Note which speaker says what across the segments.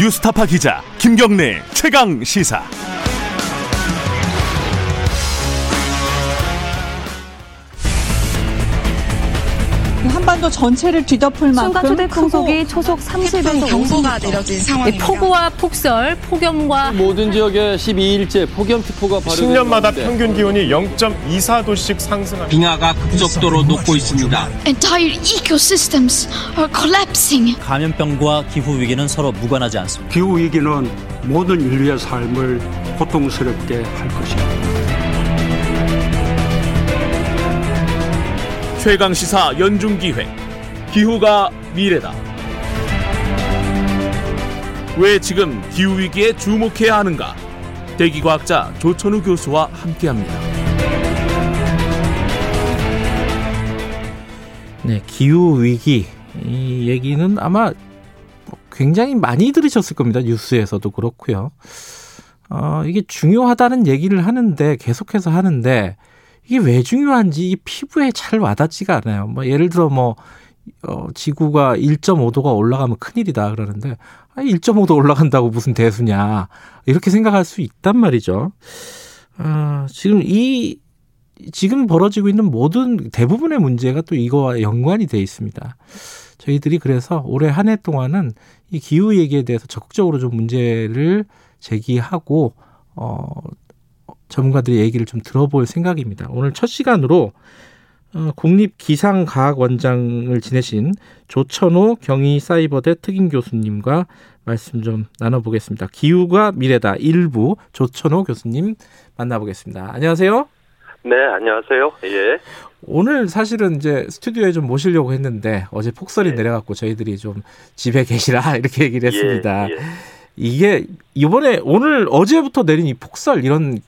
Speaker 1: 뉴스타파 기자 김경래 최강 시사.
Speaker 2: 한반도 전체를 뒤덮을 만큼
Speaker 3: 순간 초대 풍속이 초속 30에서
Speaker 4: 경보가 내려진 상황입니다.
Speaker 3: 폭우와 폭설, 폭염과
Speaker 5: 모든 지역에 12일째 폭염특보가 발효된
Speaker 6: 10년마다
Speaker 5: 가운데
Speaker 6: 평균 기온이 0.24도씩 상승합니다.
Speaker 7: 빙하가 급속도로 녹고 있습니다.
Speaker 8: Entire ecosystems are collapsing.
Speaker 9: 감염병과 기후 위기는 서로 무관하지 않습니다.
Speaker 10: 기후 위기는 모든 인류의 삶을 고통스럽게 할 것입니다.
Speaker 1: 최강 시사 연중 기획 기후가 미래다. 왜 지금 기후 위기에 주목해야 하는가? 대기과학자 조천우 교수와 함께합니다.
Speaker 11: 네, 기후 위기 이 얘기는 아마 굉장히 많이 들으셨을 겁니다. 뉴스에서도 그렇고요. 어, 이게 중요하다는 얘기를 하는데 계속해서 하는데 이게 왜 중요한지 이 피부에 잘 와닿지가 않아요. 뭐 예를 들어 뭐 어, 지구가 1.5도가 올라가면 큰일이다 그러는데 아, 1.5도 올라간다고 무슨 대수냐 이렇게 생각할 수 있단 말이죠. 어, 지금 이 지금 벌어지고 있는 모든 대부분의 문제가 또 이거와 연관이 돼 있습니다. 저희들이 그래서 올해 한 해 동안은 이 기후 얘기에 대해서 적극적으로 좀 문제를 제기하고 어 전문가들의 얘기를 좀 들어볼 생각입니다. 오늘 첫 시간으로 어, 국립기상과학원장을 지내신 조천호 경희사이버대 특임 교수님과 말씀 좀 나눠보겠습니다. 기후가 미래다 일부 조천호 교수님 만나보겠습니다. 안녕하세요.
Speaker 12: 네, 안녕하세요. 예.
Speaker 11: 오늘 사실은 이제 스튜디오에 좀 모시려고 했는데 어제 폭설이
Speaker 12: 예.
Speaker 11: 내려갖고 저희들이 좀 집에 계시라 이렇게 얘기를 했습니다.
Speaker 12: 예, 예.
Speaker 11: 이게 이번에 오늘 어제부터 내린 이 폭설 이런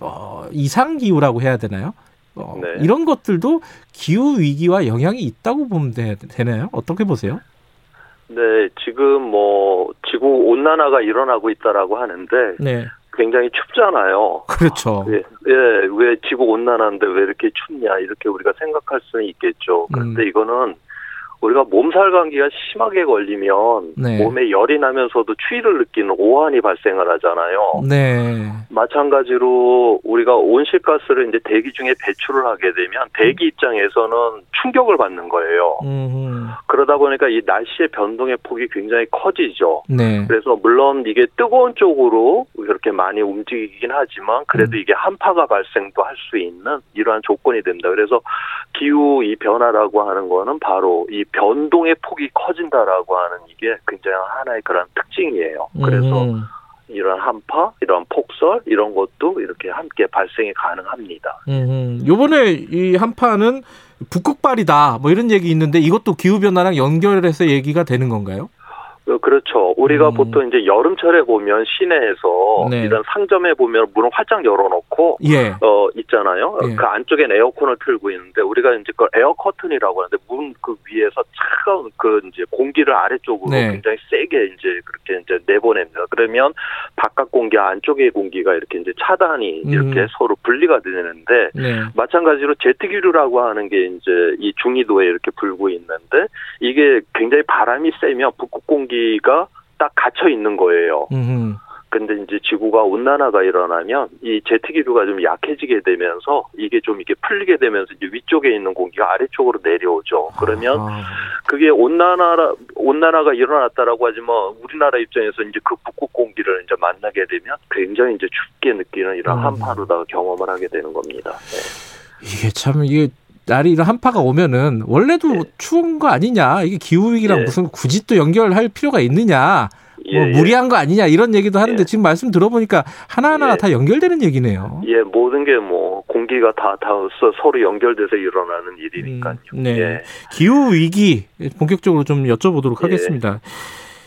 Speaker 11: 어, 이상 기후라고 해야 되나요? 어,
Speaker 12: 네.
Speaker 11: 이런 것들도 기후 위기와 영향이 있다고 보면 되, 되나요? 어떻게 보세요?
Speaker 12: 네, 지금 뭐 지구 온난화가 일어나고 있다라고 하는데
Speaker 11: 네,
Speaker 12: 굉장히 춥잖아요.
Speaker 11: 그렇죠.
Speaker 12: 예, 예, 왜 지구 온난화인데 왜 이렇게 춥냐 이렇게 우리가 생각할 수는 있겠죠. 그런데
Speaker 11: 음.
Speaker 12: 이거는 우리가 몸살 감기가 심하게 걸리면
Speaker 11: 네.
Speaker 12: 몸에 열이 나면서도 추위를 느끼는 오한이 발생을 하잖아요.
Speaker 11: 네,
Speaker 12: 마찬가지로 우리가 온실가스를 이제 대기 중에 배출을 하게 되면 대기 입장에서는 충격을 받는 거예요.
Speaker 11: 음,
Speaker 12: 그러다 보니까 이 날씨의 변동의 폭이 굉장히 커지죠.
Speaker 11: 네,
Speaker 12: 그래서 물론 이게 뜨거운 쪽으로 이렇게 많이 움직이긴 하지만 그래도
Speaker 11: 음.
Speaker 12: 이게 한파가 발생도 할 수 있는 이러한 조건이 됩니다. 그래서 기후 이 변화라고 하는 거는 바로 이 변동의 폭이 커진다라고 하는 이게 굉장히 하나의 그런 특징이에요. 그래서
Speaker 11: 음,
Speaker 12: 이런 한파, 이런 폭설 이런 것도 이렇게 함께 발생이 가능합니다.
Speaker 11: 음, 요번에 이 한파는 북극발이다 뭐 이런 얘기 있는데 이것도 기후 변화랑 연결해서 얘기가 되는 건가요?
Speaker 12: 어, 그렇죠. 우리가
Speaker 11: 음.
Speaker 12: 보통 이제 여름철에 보면 시내에서
Speaker 11: 네.
Speaker 12: 이런 상점에 보면 문을 활짝 열어놓고
Speaker 11: 예,
Speaker 12: 어 있잖아요.
Speaker 11: 예.
Speaker 12: 그 안쪽엔 에어컨을 틀고 있는데 우리가 이제 그 에어 커튼이라고 하는데 문 그 위에서 차가운 그 이제 공기를 아래쪽으로
Speaker 11: 네.
Speaker 12: 굉장히 세게 이제 그렇게 이제 내보냅니다. 그러면 바깥 공기 안쪽의 공기가 이렇게 이제 차단이
Speaker 11: 음.
Speaker 12: 이렇게 서로 분리가 되는데
Speaker 11: 네,
Speaker 12: 마찬가지로 제트기류라고 하는 게 이제 이 중위도에 이렇게 불고 있는데 이게 굉장히 바람이 세면 북극 공기 가 딱 갇혀 있는 거예요.
Speaker 11: 음,
Speaker 12: 근데 이제 지구가 온난화가 일어나면 이 제트 기류가 좀 약해지게 되면서 이게 좀 이게 풀리게 되면서 이제 위쪽에 있는 공기가 아래쪽으로 내려오죠. 그러면
Speaker 11: 아,
Speaker 12: 그게 온난화 온난화가 일어났다라고 하지만 우리나라 입장에서 이제 그 북극 공기를 이제 만나게 되면 굉장히 이제 춥게 느끼는 이런
Speaker 11: 음.
Speaker 12: 한파로다가 경험을 하게 되는 겁니다. 네.
Speaker 11: 이게 참 이게 날이 이런 한파가 오면은 원래도
Speaker 12: 예.
Speaker 11: 추운 거 아니냐 이게 기후 위기랑
Speaker 12: 예.
Speaker 11: 무슨 굳이 또 연결할 필요가 있느냐
Speaker 12: 예,
Speaker 11: 뭐
Speaker 12: 예.
Speaker 11: 무리한 거 아니냐 이런 얘기도 하는데
Speaker 12: 예.
Speaker 11: 지금 말씀 들어보니까 하나하나가
Speaker 12: 예.
Speaker 11: 다 연결되는 얘기네요.
Speaker 12: 예, 모든 게 뭐 공기가 다, 다 서- 서로 연결돼서 일어나는 일이니까요.
Speaker 11: 음, 네.
Speaker 12: 예.
Speaker 11: 기후 위기 본격적으로 좀 여쭤보도록
Speaker 12: 예.
Speaker 11: 하겠습니다.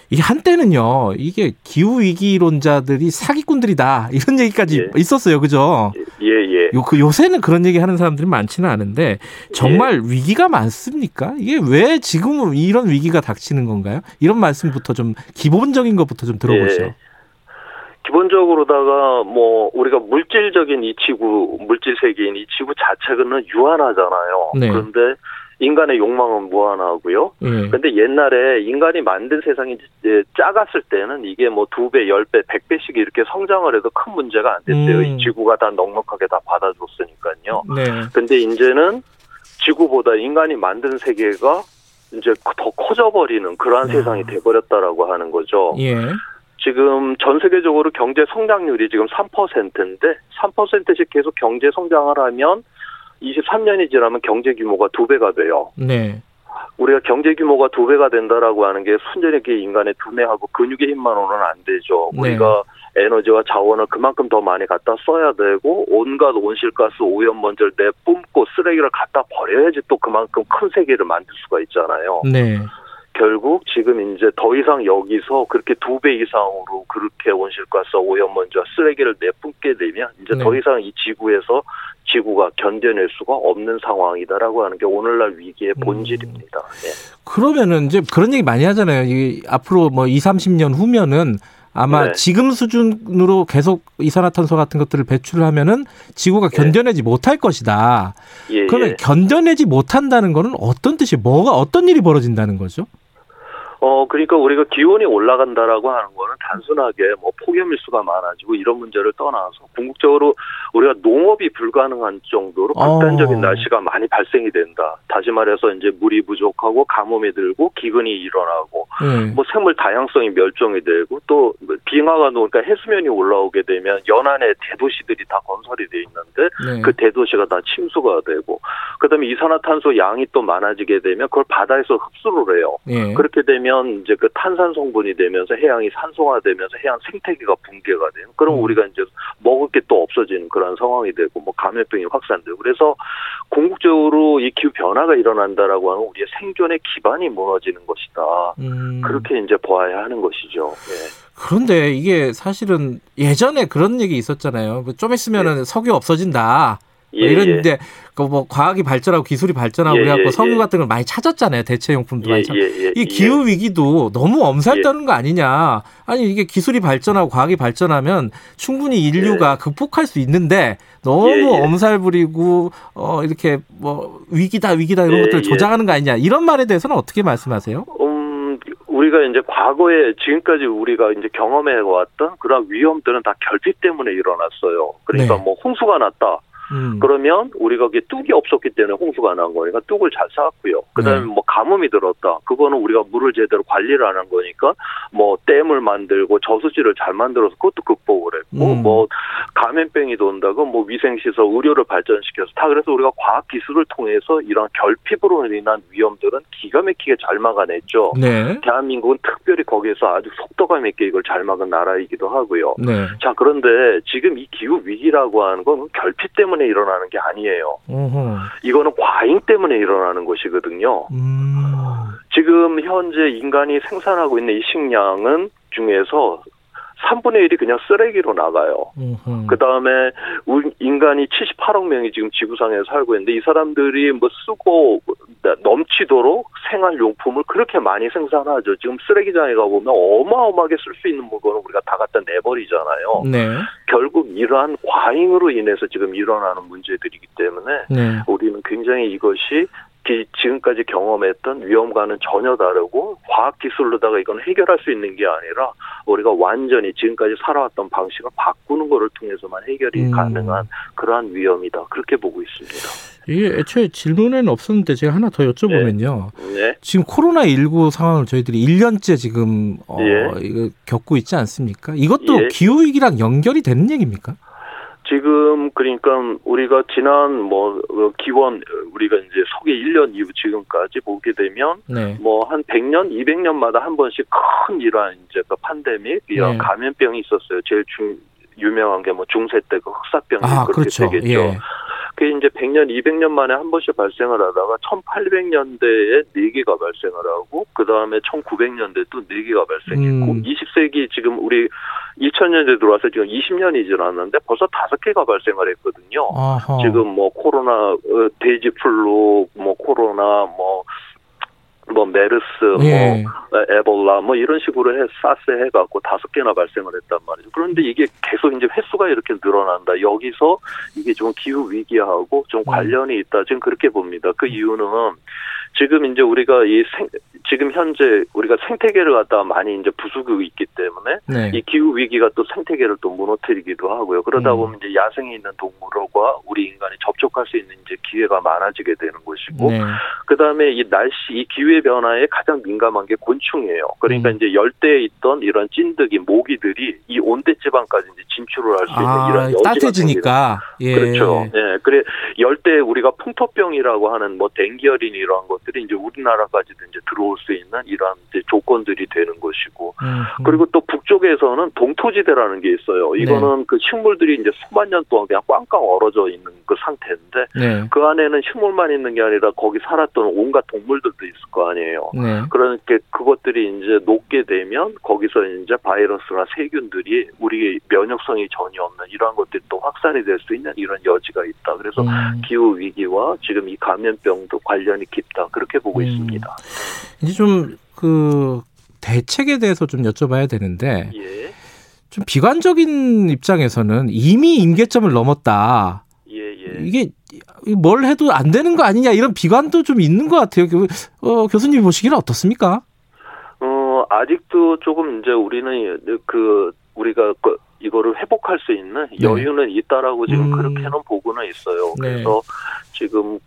Speaker 11: 이게 한때는요, 이게 기후 위기론자들이 사기꾼들이다 이런 얘기까지
Speaker 12: 예.
Speaker 11: 있었어요, 그죠?
Speaker 12: 예, 예.
Speaker 11: 요, 그 요새는 그런 얘기 하는 사람들이 많지는 않은데 정말 위기가 많습니까? 이게 왜 지금 이런 위기가 닥치는 건가요? 이런 말씀부터 좀 기본적인 것부터 좀 들어보시죠.
Speaker 12: 예. 기본적으로다가 뭐 우리가 물질적인 이 지구 물질 세계인 이 지구 자체는 유한하잖아요.
Speaker 11: 네.
Speaker 12: 그런데 인간의 욕망은 무한하고요.
Speaker 11: 예.
Speaker 12: 근데 옛날에 인간이 만든 세상이 이제 작았을 때는 이게 뭐 두 배, 열 배, 백 배씩 이렇게 성장을 해도 큰 문제가 안 됐대요.
Speaker 11: 음.
Speaker 12: 이 지구가 다 넉넉하게 다 받아줬으니까요.
Speaker 11: 네.
Speaker 12: 근데 이제는 지구보다 인간이 만든 세계가 이제 더 커져버리는 그러한
Speaker 11: 야.
Speaker 12: 세상이 돼버렸다라고 하는 거죠.
Speaker 11: 예.
Speaker 12: 지금 전 세계적으로 경제 성장률이 지금 3%인데 3%씩 계속 경제 성장을 하면 23년이 지나면 경제 규모가 두 배가 돼요.
Speaker 11: 네.
Speaker 12: 우리가 경제 규모가 두 배가 된다라고 하는 게 순전하게 인간의 두뇌하고 근육의 힘만으로는 안 되죠.
Speaker 11: 네.
Speaker 12: 우리가 에너지와 자원을 그만큼 더 많이 갖다 써야 되고 온갖 온실가스 오염먼지를 내뿜고 쓰레기를 갖다 버려야지 또 그만큼 큰 세계를 만들 수가 있잖아요.
Speaker 11: 네.
Speaker 12: 결국 지금 이제 더 이상 여기서 그렇게 두 배 이상으로 그렇게 온실가스 오염먼지와 쓰레기를 내뿜게 되면 이제
Speaker 11: 네.
Speaker 12: 더 이상 이 지구에서 지구가 견뎌낼 수가 없는 상황이다라고 하는 게 오늘날 위기의
Speaker 11: 음.
Speaker 12: 본질입니다. 예.
Speaker 11: 그러면은 이제 그런 얘기 많이 하잖아요. 이 앞으로 뭐 2, 30년 후면은 아마
Speaker 12: 네.
Speaker 11: 지금 수준으로 계속 이산화탄소 같은 것들을 배출하면은 지구가
Speaker 12: 네.
Speaker 11: 견뎌내지 못할 것이다.
Speaker 12: 예,
Speaker 11: 그러면
Speaker 12: 예.
Speaker 11: 견뎌내지 못한다는 거는 어떤 뜻이 뭐가 어떤 일이 벌어진다는 거죠?
Speaker 12: 어, 그러니까 우리가 기온이 올라간다라고 하는 거는 단순하게 뭐 폭염일수가 많아지고 이런 문제를 떠나서 궁극적으로 우리가 농업이 불가능한 정도로
Speaker 11: 어.
Speaker 12: 극단적인 날씨가 많이 발생이 된다. 다시 말해서 이제 물이 부족하고 가뭄이 들고 기근이 일어나고
Speaker 11: 네.
Speaker 12: 뭐 생물 다양성이 멸종이 되고 또 빙하가 녹으니까 해수면이 올라오게 되면 연안에 대도시들이 다 건설이 돼 있는데
Speaker 11: 네.
Speaker 12: 그 대도시가 다 침수가 되고 그다음에 이산화탄소 양이 또 많아지게 되면 그걸 바다에서 흡수를 해요.
Speaker 11: 예.
Speaker 12: 그렇게 되면 이제 그 탄산 성분이 되면서 해양이 산소화되면서 해양 생태계가 붕괴가 돼요. 그럼
Speaker 11: 음.
Speaker 12: 우리가 이제 먹을 게 또 없어지는 그런 상황이 되고 뭐 감염병이 확산되고 그래서 궁극적으로 이 기후 변화가 일어난다라고 하는 우리의 생존의 기반이 무너지는 것이다.
Speaker 11: 음.
Speaker 12: 그렇게 이제 보아야 하는 것이죠. 예.
Speaker 11: 그런데 이게 사실은 예전에 그런 얘기 있었잖아요. 그좀 있으면은 석유 없어진다. 뭐
Speaker 12: 예,
Speaker 11: 이랬는데 그뭐 과학이 발전하고 기술이 발전하고
Speaker 12: 예,
Speaker 11: 그래갖고
Speaker 12: 예,
Speaker 11: 석유
Speaker 12: 예.
Speaker 11: 같은 걸 많이 찾았잖아요. 대체용품도
Speaker 12: 예,
Speaker 11: 많이 찾.
Speaker 12: 예, 예,
Speaker 11: 이 기후 위기도 너무 엄살 떠는 거 아니냐? 아니 이게 기술이 발전하고 과학이 발전하면 충분히 인류가 극복할 수 있는데 너무
Speaker 12: 예, 예.
Speaker 11: 엄살 부리고 어 이렇게 뭐 위기다 위기다 이런
Speaker 12: 예,
Speaker 11: 것들
Speaker 12: 예.
Speaker 11: 조장하는 거 아니냐? 이런 말에 대해서는 어떻게 말씀하세요?
Speaker 12: 음, 우리가 이제 과거에 지금까지 우리가 이제 경험해 왔던 그런 위험들은 다 결핍 때문에 일어났어요. 그러니까
Speaker 11: 네.
Speaker 12: 뭐 홍수가 났다.
Speaker 11: 음.
Speaker 12: 그러면 우리가 그게 뚝이 없었기 때문에 홍수가 난 거니까 뚝을 잘 쌓았고요. 그다음에
Speaker 11: 네.
Speaker 12: 뭐 가뭄이 들었다. 그거는 우리가 물을 제대로 관리를 안 한 거니까 뭐 댐을 만들고 저수지를 잘 만들어서 그것도 극복을 했고
Speaker 11: 음.
Speaker 12: 뭐 감염병이 돈다고 뭐 위생시설 의료를 발전시켜서 다 그래서 우리가 과학 기술을 통해서 이런 결핍으로 인한 위험들은 기가 막히게 잘 막아냈죠.
Speaker 11: 네.
Speaker 12: 대한민국은 특별히 거기에서 아주 속도감 있게 이걸 잘 막은 나라이기도 하고요.
Speaker 11: 네.
Speaker 12: 자, 그런데 지금 이 기후 위기라고 하는 건 결핍 때문에 일어나는 게 아니에요.
Speaker 11: 어허.
Speaker 12: 이거는 과잉 때문에 일어나는 것이거든요.
Speaker 11: 음.
Speaker 12: 지금 현재 인간이 생산하고 있는 이 식량은 중에서 3분의 1이 그냥 쓰레기로 나가요. 그 다음에 인간이 78억 명이 지금 지구상에 살고 있는데 이 사람들이 뭐 쓰고 넘치도록 생활용품을 그렇게 많이 생산하죠. 지금 쓰레기장에 가보면 어마어마하게 쓸 수 있는 물건을 우리가 다 갖다 내버리잖아요.
Speaker 11: 네.
Speaker 12: 결국 이러한 과잉으로 인해서 지금 일어나는 문제들이기 때문에
Speaker 11: 네.
Speaker 12: 우리는 굉장히 이것이 기- 지금까지 경험했던 위험과는 전혀 다르고 과학 기술로다가 이건 해결할 수 있는 게 아니라 우리가 완전히 지금까지 살아왔던 방식을 바꾸는 것을 통해서만 해결이
Speaker 11: 음.
Speaker 12: 가능한 그러한 위험이다 그렇게 보고 있습니다.
Speaker 11: 이게 애초에 질문에는 없었는데 제가 하나 더 여쭤보면요.
Speaker 12: 네,
Speaker 11: 지금 코로나 19 상황을 저희들이 1년째 지금 어,
Speaker 12: 예.
Speaker 11: 겪고 있지 않습니까? 이것도
Speaker 12: 예.
Speaker 11: 기후 위기랑 연결이 되는 얘기입니까?
Speaker 12: 지금 그러니까 우리가 지난 뭐 어, 기원 우리가 이제 소개 1년 이후 지금까지 보게 되면
Speaker 11: 네.
Speaker 12: 뭐한 100년, 200년마다 한 번씩 큰 이러한 이제 그 팬데믹, 이런
Speaker 11: 네.
Speaker 12: 감염병이 있었어요. 제일 중 유명한 게 뭐 중세 때 그 흑사병이
Speaker 11: 아,
Speaker 12: 그렇게
Speaker 11: 그렇죠.
Speaker 12: 되겠죠.
Speaker 11: 예.
Speaker 12: 그게 이제 100년, 200년 만에 한 번씩 발생을 하다가 1800년대에 4개가 발생을 하고 그 다음에 1900년대 또 4개가 발생했고
Speaker 11: 음.
Speaker 12: 20세기 지금 우리 2000년대 들어와서 지금 20년이 지났는데 벌써 5개가 발생을 했거든요.
Speaker 11: 아하.
Speaker 12: 지금 뭐 코로나 어, 돼지플루 뭐 코로나 뭐 뭐 메르스,
Speaker 11: 예.
Speaker 12: 뭐 에볼라 뭐 이런 식으로 해 사스 해갖고 다섯 개나 발생을 했단 말이죠. 그런데 이게 계속 이제 횟수가 이렇게 늘어난다. 여기서 이게 좀 기후 위기하고 좀 관련이 있다. 지금 그렇게 봅니다. 그 이유는 지금 이제 우리가 이 생, 지금 현재 우리가 생태계를 갖다가 많이 이제 부수고 있기 때문에
Speaker 11: 네.
Speaker 12: 이 기후 위기가 또 생태계를 또 무너뜨리기도 하고요. 그러다
Speaker 11: 음.
Speaker 12: 보면 이제 야생에 있는 동물과 우리 인간이 접촉할 수 있는 이제 기회가 많아지게 되는 것이고,
Speaker 11: 네.
Speaker 12: 그 다음에 이 날씨, 이 기후의 변화에 가장 민감한 게 곤충이에요. 그러니까
Speaker 11: 음.
Speaker 12: 이제 열대에 있던 이런 찐득이 모기들이 이 온대 지방까지 이제 진출을 할 수 있는
Speaker 11: 아,
Speaker 12: 이런 여지가
Speaker 11: 따뜻해지니까. 예.
Speaker 12: 그렇죠. 예. 그래 열대 우리가 풍토병이라고 하는 뭐 댕기열인 이러한 것 들이 이제 우리나라까지도 이제 들어올 수 있는 이러한 조건들이 되는 것이고
Speaker 11: 음,
Speaker 12: 그리고 또 북쪽에서는 동토지대라는 게 있어요. 이거는
Speaker 11: 네.
Speaker 12: 그 식물들이 이제 수만 년 동안 그냥 꽝꽝 얼어져 있는 그 상태인데
Speaker 11: 네.
Speaker 12: 그 안에는 식물만 있는 게 아니라 거기 살았던 온갖 동물들도 있을 거 아니에요.
Speaker 11: 네.
Speaker 12: 그러니까 그것들이 이제 녹게 되면 거기서 이제 바이러스나 세균들이 우리 면역성이 전혀 없는 이러한 것들이 또 확산이 될 수 있는 이런 여지가 있다. 그래서
Speaker 11: 음.
Speaker 12: 기후 위기와 지금 이 감염병도 관련이 깊다. 그렇게 보고
Speaker 11: 음.
Speaker 12: 있습니다.
Speaker 11: 이제 좀 그 대책에 대해서 좀 여쭤봐야 되는데
Speaker 12: 예,
Speaker 11: 좀 비관적인 입장에서는 이미 임계점을 넘었다.
Speaker 12: 예, 예.
Speaker 11: 이게 뭘 해도 안 되는 거 아니냐 이런 비관도 좀 있는 것 같아요. 교- 어, 교수님 보시기는 어떻습니까?
Speaker 12: 어, 아직도 조금 이제 우리는 그 우리가 그 이거를 회복할 수 있는
Speaker 11: 네.
Speaker 12: 여유는 있다라고 지금
Speaker 11: 음.
Speaker 12: 그렇게는 보고는 있어요.
Speaker 11: 네.
Speaker 12: 그래서 지금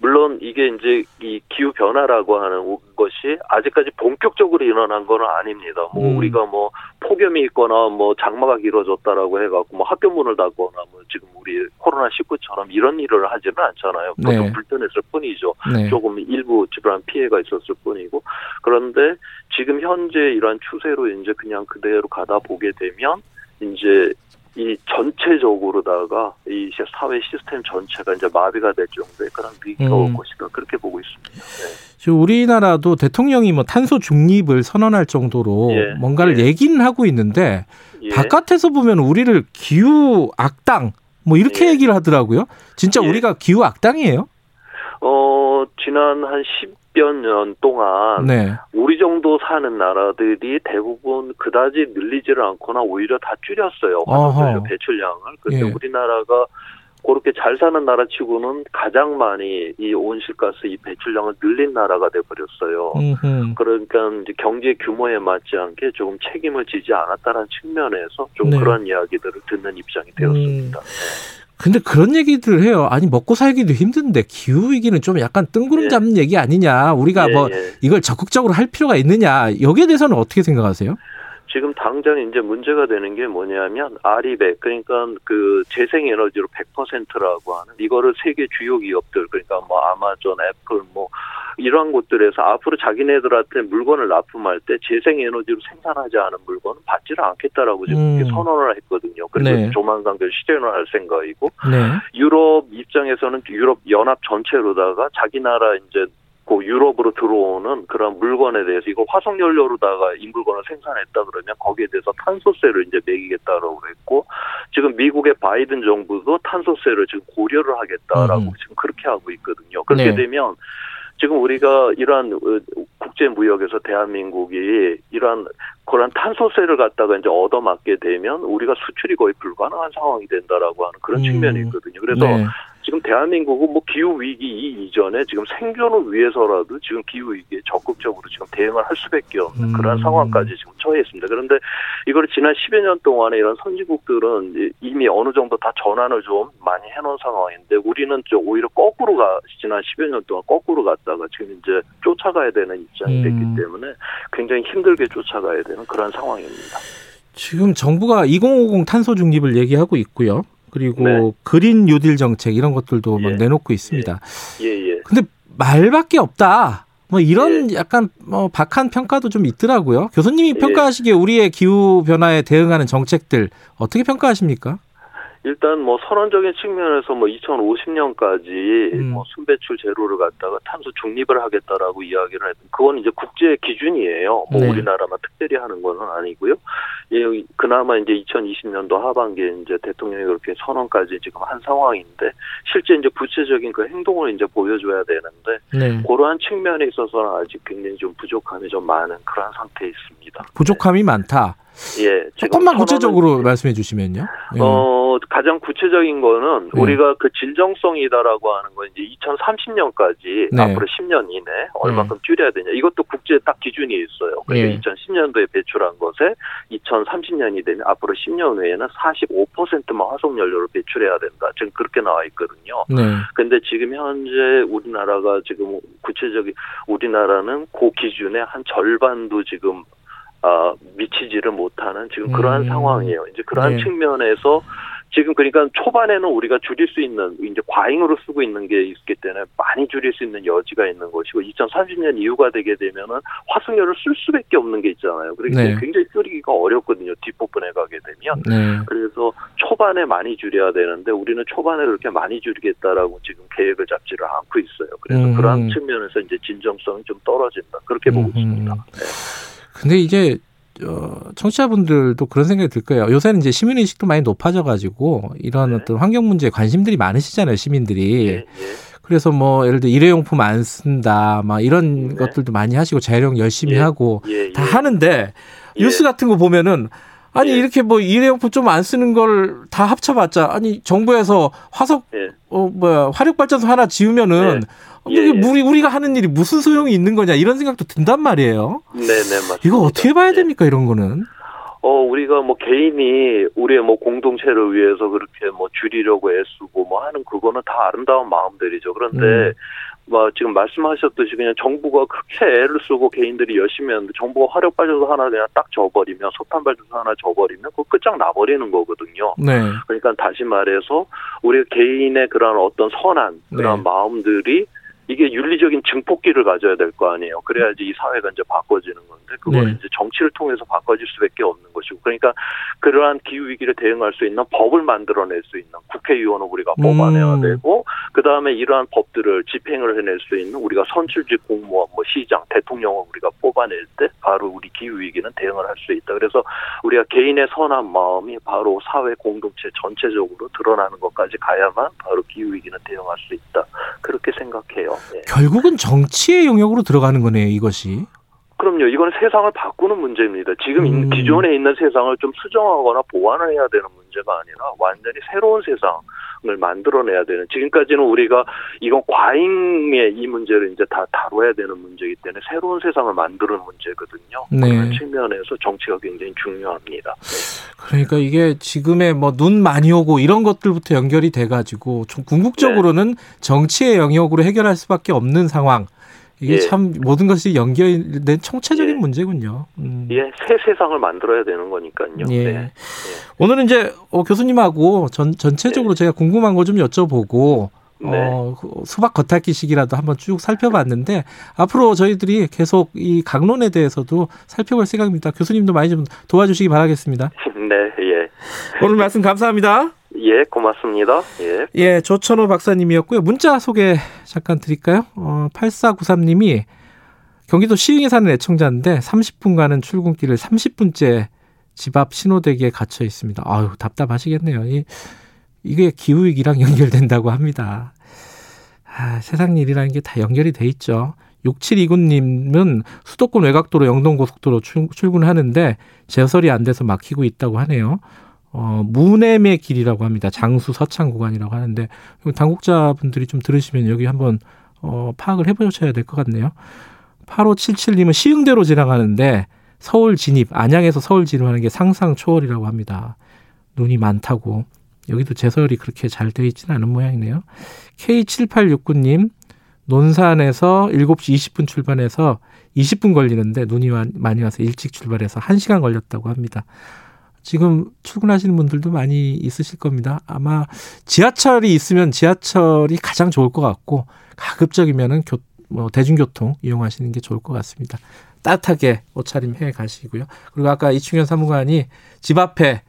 Speaker 12: 물론 이게 이제 이 기후 변화라고 하는 것이 아직까지 본격적으로 일어난 건 아닙니다. 뭐
Speaker 11: 음.
Speaker 12: 우리가 뭐 폭염이 있거나 뭐 장마가 길어졌다라고 해갖고 뭐 학교 문을 닫거나 뭐 지금 우리 코로나 19처럼 이런 일을 하지는 않잖아요.
Speaker 11: 네.
Speaker 12: 보통 불편했을 뿐이죠.
Speaker 11: 네.
Speaker 12: 조금 일부 집안 피해가 있었을 뿐이고 그런데 지금 현재 이러한 추세로 이제 그냥 그대로 가다 보게 되면 이제 이 전체적으로다가 이 사회 시스템 전체가 이제 마비가 될 정도의 그런 위기가 올
Speaker 11: 음.
Speaker 12: 것이다 그렇게 보고 있습니다. 네.
Speaker 11: 지금 우리나라도 대통령이 뭐 탄소 중립을 선언할 정도로
Speaker 12: 예.
Speaker 11: 뭔가를
Speaker 12: 예.
Speaker 11: 얘기는 하고 있는데
Speaker 12: 예.
Speaker 11: 바깥에서 보면 우리를 기후 악당 뭐 이렇게
Speaker 12: 예.
Speaker 11: 얘기를 하더라고요. 진짜
Speaker 12: 예.
Speaker 11: 우리가 기후 악당이에요?
Speaker 12: 어 지난 한 10 여 년 동안
Speaker 11: 네.
Speaker 12: 우리 정도 사는 나라들이 대부분 그다지 늘리지를 않거나 오히려 다 줄였어요. 화석연료 배출량을. 근데
Speaker 11: 예.
Speaker 12: 우리나라가 그렇게 잘 사는 나라 치고는 가장 많이 이 온실가스 이 배출량을 늘린 나라가 돼 버렸어요.
Speaker 11: 음흠.
Speaker 12: 그러니까 이제 경제 규모에 맞지 않게 조금 책임을 지지 않았다는 측면에서 좀
Speaker 11: 네.
Speaker 12: 그런 이야기들을 듣는 입장이 되었습니다.
Speaker 11: 근데 그런 얘기들 해요. 아니 먹고 살기도 힘든데 기후 위기는 좀 약간 뜬구름
Speaker 12: 예.
Speaker 11: 잡는 얘기 아니냐. 우리가
Speaker 12: 예,
Speaker 11: 뭐
Speaker 12: 예.
Speaker 11: 이걸 적극적으로 할 필요가 있느냐. 여기에 대해서는 어떻게 생각하세요?
Speaker 12: 지금 당장 이제 문제가 되는 게 뭐냐면 아리백 그러니까 그 재생 에너지로 100%라고 하는 이거를 세계 주요 기업들 그러니까 뭐 아마존, 애플 뭐 이러한 곳들에서 앞으로 자기네들한테 물건을 납품할 때 재생 에너지로 생산하지 않은 물건은 받지를 않겠다라고 지금
Speaker 11: 음.
Speaker 12: 선언을 했거든요. 그래서
Speaker 11: 네.
Speaker 12: 조만간 그 실현을 할 생각이고
Speaker 11: 네.
Speaker 12: 유럽 입장에서는 유럽 연합 전체로다가 자기 나라 이제 그 유럽으로 들어오는 그런 물건에 대해서 이거 화석 연료로다가 이 물건을 생산했다 그러면 거기에 대해서 탄소세를 이제 매기겠다라고 그랬고 지금 미국의 바이든 정부도 탄소세를 지금 고려를 하겠다라고
Speaker 11: 음.
Speaker 12: 지금 그렇게 하고 있거든요. 그렇게
Speaker 11: 네.
Speaker 12: 되면 지금 우리가 이러한 어, 국제 무역에서 대한민국이 이러한 그런 탄소세를 갖다가 이제 얻어맞게 되면 우리가 수출이 거의 불가능한 상황이 된다라고 하는 그런
Speaker 11: 음.
Speaker 12: 측면이 있거든요. 그래서
Speaker 11: 네.
Speaker 12: 지금 대한민국은 뭐 기후 위기 이 이전에 지금 생존을 위해서라도 지금 기후 위기에 적극적으로 지금 대응을 할 수밖에 없는
Speaker 11: 음.
Speaker 12: 그런 상황까지 지금 처해 있습니다. 그런데 이걸 지난 10여 년 동안에 이런 선진국들은 이미 어느 정도 다 전환을 좀 많이 해놓은 상황인데 우리는 좀 오히려 거꾸로 가 지난 10여 년 동안 거꾸로 갔다가 지금 이제 쫓아가야 되는 입장이
Speaker 11: 음.
Speaker 12: 됐기 때문에 굉장히 힘들게 쫓아가야 되는 그런 상황입니다.
Speaker 11: 지금 정부가 2050 탄소 중립을 얘기하고 있고요. 그리고
Speaker 12: 네.
Speaker 11: 그린 뉴딜 정책 이런 것들도 막
Speaker 12: 예.
Speaker 11: 내놓고 있습니다.
Speaker 12: 예 예.
Speaker 11: 근데 말밖에 없다. 뭐 이런 약간 뭐 박한 평가도 좀 있더라고요. 교수님이
Speaker 12: 예.
Speaker 11: 평가하시기에 우리의 기후 변화에 대응하는 정책들 어떻게 평가하십니까?
Speaker 12: 일단 뭐 선언적인 측면에서 뭐 2050년까지
Speaker 11: 음.
Speaker 12: 뭐 순배출 제로를 갖다가 탄소 중립을 하겠다라고 이야기를 했던 그건 이제 국제 기준이에요. 뭐
Speaker 11: 네.
Speaker 12: 우리나라만 특별히 하는 건 아니고요. 예, 그나마 이제 2020년도 하반기에 이제 대통령이 그렇게 선언까지 지금 한 상황인데 실제 이제 구체적인 그 행동을 이제 보여줘야 되는데
Speaker 11: 네.
Speaker 12: 그러한 측면에 있어서는 아직 굉장히 좀 부족함이 좀 많은 그러한 상태에 있습니다.
Speaker 11: 부족함이 많다.
Speaker 12: 예, 지금
Speaker 11: 조금만 구체적으로 말씀해 주시면요. 예.
Speaker 12: 어, 가장 구체적인 거는
Speaker 11: 네.
Speaker 12: 우리가 그 진정성이다라고 하는 건 이제 2030년까지
Speaker 11: 네.
Speaker 12: 앞으로 10년 이내 얼마큼 줄여야 되냐. 이것도 국제 딱 기준이 있어요. 그러니까
Speaker 11: 네.
Speaker 12: 2010년도에 배출한 것에 2030년이 되면 앞으로 10년 후에는 45%만 화석 연료를 배출해야 된다. 지금 그렇게 나와 있거든요.
Speaker 11: 네.
Speaker 12: 근데 지금 현재 우리나라가 지금 구체적인 우리나라는 그 기준의 한 절반도 지금 아, 미치지를 못하는 지금 그러한
Speaker 11: 음.
Speaker 12: 상황이에요. 이제 그러한
Speaker 11: 네.
Speaker 12: 측면에서 지금 그러니까 초반에는 우리가 줄일 수 있는 이제 과잉으로 쓰고 있는 게 있기 때문에 많이 줄일 수 있는 여지가 있는 것이고 2030년 이후가 되게 되면은 화석열을 쓸 수밖에 없는 게 있잖아요. 그렇기 때문에
Speaker 11: 네.
Speaker 12: 굉장히 줄이기가 어렵거든요. 뒷부분에 가게 되면.
Speaker 11: 네.
Speaker 12: 그래서 초반에 많이 줄여야 되는데 우리는 초반에 그렇게 많이 줄이겠다라고 지금 계획을 잡지를 않고 있어요. 그래서
Speaker 11: 음.
Speaker 12: 그러한 측면에서 이제 진정성이 좀 떨어진다. 그렇게 보고
Speaker 11: 음.
Speaker 12: 있습니다.
Speaker 11: 근데 이제 어, 청취자분들도 그런 생각이 들 거예요. 요새는 이제 시민 의식도 많이 높아져가지고 이런
Speaker 12: 네.
Speaker 11: 어떤 환경 문제에 관심들이 많으시잖아요, 시민들이.
Speaker 12: 예, 예.
Speaker 11: 그래서 뭐 예를 들어 일회용품 안 쓴다, 막 이런
Speaker 12: 네.
Speaker 11: 것들도 많이 하시고 재활용 열심히
Speaker 12: 예.
Speaker 11: 하고
Speaker 12: 예,
Speaker 11: 다
Speaker 12: 예.
Speaker 11: 하는데
Speaker 12: 예.
Speaker 11: 뉴스 같은 거 보면은 아니
Speaker 12: 예.
Speaker 11: 이렇게 뭐 일회용품 좀 안 쓰는 걸 다 합쳐봤자 아니 정부에서 화석
Speaker 12: 예.
Speaker 11: 어 뭐야 화력 발전소 하나 지으면은
Speaker 12: 예.
Speaker 11: 이게
Speaker 12: 예, 예.
Speaker 11: 우리 우리가 하는 일이 무슨 소용이 있는 거냐 이런 생각도 든단 말이에요.
Speaker 12: 네, 네, 맞습니다.
Speaker 11: 이거 어떻게 봐야
Speaker 12: 예.
Speaker 11: 됩니까 이런 거는?
Speaker 12: 어, 우리가 뭐 개인이 우리의 뭐 공동체를 위해서 그렇게 뭐 줄이려고 애쓰고 뭐 하는 그거는 다 아름다운 마음들이죠. 그런데
Speaker 11: 음.
Speaker 12: 뭐 지금 말씀하셨듯이 그냥 정부가 그렇게 애를 쓰고 개인들이 열심히 하는데 정부가 화력 발전소 하나 그냥 딱 져버리면 석탄 발전소 하나 져버리면 그거 끝장 나버리는 거거든요.
Speaker 11: 네.
Speaker 12: 그러니까 다시 말해서 우리 개인의 그런 어떤 선한 그런
Speaker 11: 네.
Speaker 12: 마음들이 이게 윤리적인 증폭기를 가져야 될 거 아니에요. 그래야지 이 사회가 이제 바꿔지는 건데 그거는
Speaker 11: 네.
Speaker 12: 이제 정치를 통해서 바꿔질 수밖에 없는 것이고 그러니까 그러한 기후 위기를 대응할 수 있는 법을 만들어낼 수 있는 국회의원을 우리가
Speaker 11: 음.
Speaker 12: 뽑아내야 되고 그 다음에 이러한 법들을 집행을 해낼 수 있는 우리가 선출직 공무원, 뭐 시장, 대통령을 우리가 뽑아낼 때 바로 우리 기후 위기는 대응을 할 수 있다. 그래서 우리가 개인의 선한 마음이 바로 사회 공동체 전체적으로 드러나는 것까지 가야만 바로 기후 위기는 대응할 수 있다. 그렇게 생각해요. 예.
Speaker 11: 결국은 정치의 영역으로 들어가는 거네요 이것이.
Speaker 12: 그럼요. 이건 세상을 바꾸는 문제입니다. 지금 인-
Speaker 11: 음.
Speaker 12: 기존에 있는 세상을 좀 수정하거나 보완을 해야 되는 문제가 아니라 완전히 새로운 세상 을 만들어내야 되는. 지금까지는 우리가 이건 과잉의 이 문제를 이제 다 다뤄야 되는 문제이기 때문에 새로운 세상을 만드는 문제거든요.
Speaker 11: 네.
Speaker 12: 그런 측면에서 정치가 굉장히 중요합니다.
Speaker 11: 그러니까 이게 지금의 뭐 눈 많이 오고 이런 것들부터 연결이 돼가지고 좀 궁극적으로는 정치의 영역으로 해결할 수밖에 없는 상황. 이게
Speaker 12: 예.
Speaker 11: 참 모든 것이 연결된 총체적인
Speaker 12: 예.
Speaker 11: 문제군요. 음.
Speaker 12: 예, 새 세상을 만들어야 되는 거니까요.
Speaker 11: 예.
Speaker 12: 네.
Speaker 11: 오늘은 이제 어, 교수님하고 전, 전체적으로 제가 궁금한 거 좀 여쭤보고
Speaker 12: 네.
Speaker 11: 어, 그 수박 겉핥기식이라도 한번 쭉 살펴봤는데 앞으로 저희들이 계속 이 강론에 대해서도 살펴볼 생각입니다. 교수님도 많이 좀 도와주시기 바라겠습니다.
Speaker 12: 네, 예.
Speaker 11: 오늘 말씀 감사합니다.
Speaker 12: 예, 고맙습니다. 예.
Speaker 11: 예, 조천호 박사님이었고요. 문자 소개 잠깐 드릴까요? 어, 8493님이 경기도 시흥에 사는 애청자인데 30분 가는 출근길을 30분째 집 앞 신호대기에 갇혀 있습니다. 아유, 답답하시겠네요. 이, 이게 기후위기랑 연결된다고 합니다. 아, 세상 일이라는 게 다 연결이 돼 있죠. 6729님은 수도권 외곽도로 영동고속도로 출, 출근하는데 제설이 안 돼서 막히고 있다고 하네요. 어, 문해의 길이라고 합니다. 장수 서창 구간이라고 하는데 당국자분들이 좀 들으시면 여기 한번 어, 파악을 해보셔야 될 것 같네요. 8577님은 시흥대로 지나가는데 서울 진입, 안양에서 서울 진입하는 게 상상 초월이라고 합니다. 눈이 많다고. 여기도 제설이 그렇게 잘 되어 있지는 않은 모양이네요. K7869님, 논산에서 7시 20분 출발해서 20분 걸리는데 눈이 많이 와서 일찍 출발해서 1시간 걸렸다고 합니다. 지금 출근하시는 분들도 많이 있으실 겁니다. 아마 지하철이 있으면 지하철이 가장 좋을 것 같고 가급적이면은 교, 뭐 대중교통 이용하시는 게 좋을 것 같습니다. 따뜻하게 옷차림 해 가시고요. 그리고 아까 이충현 사무관이 집 앞에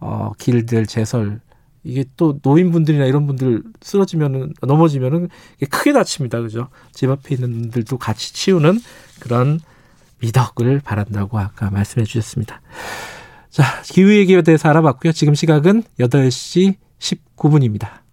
Speaker 11: 어, 길들 제설 이게 또 노인분들이나 이런 분들 쓰러지면은 넘어지면은 크게 다칩니다. 그죠? 집 앞에 있는 분들도 같이 치우는 그런 미덕을 바란다고 아까 말씀해 주셨습니다. 자, 기후 얘기에 대해서 알아봤고요. 지금 시각은 8시 19분입니다.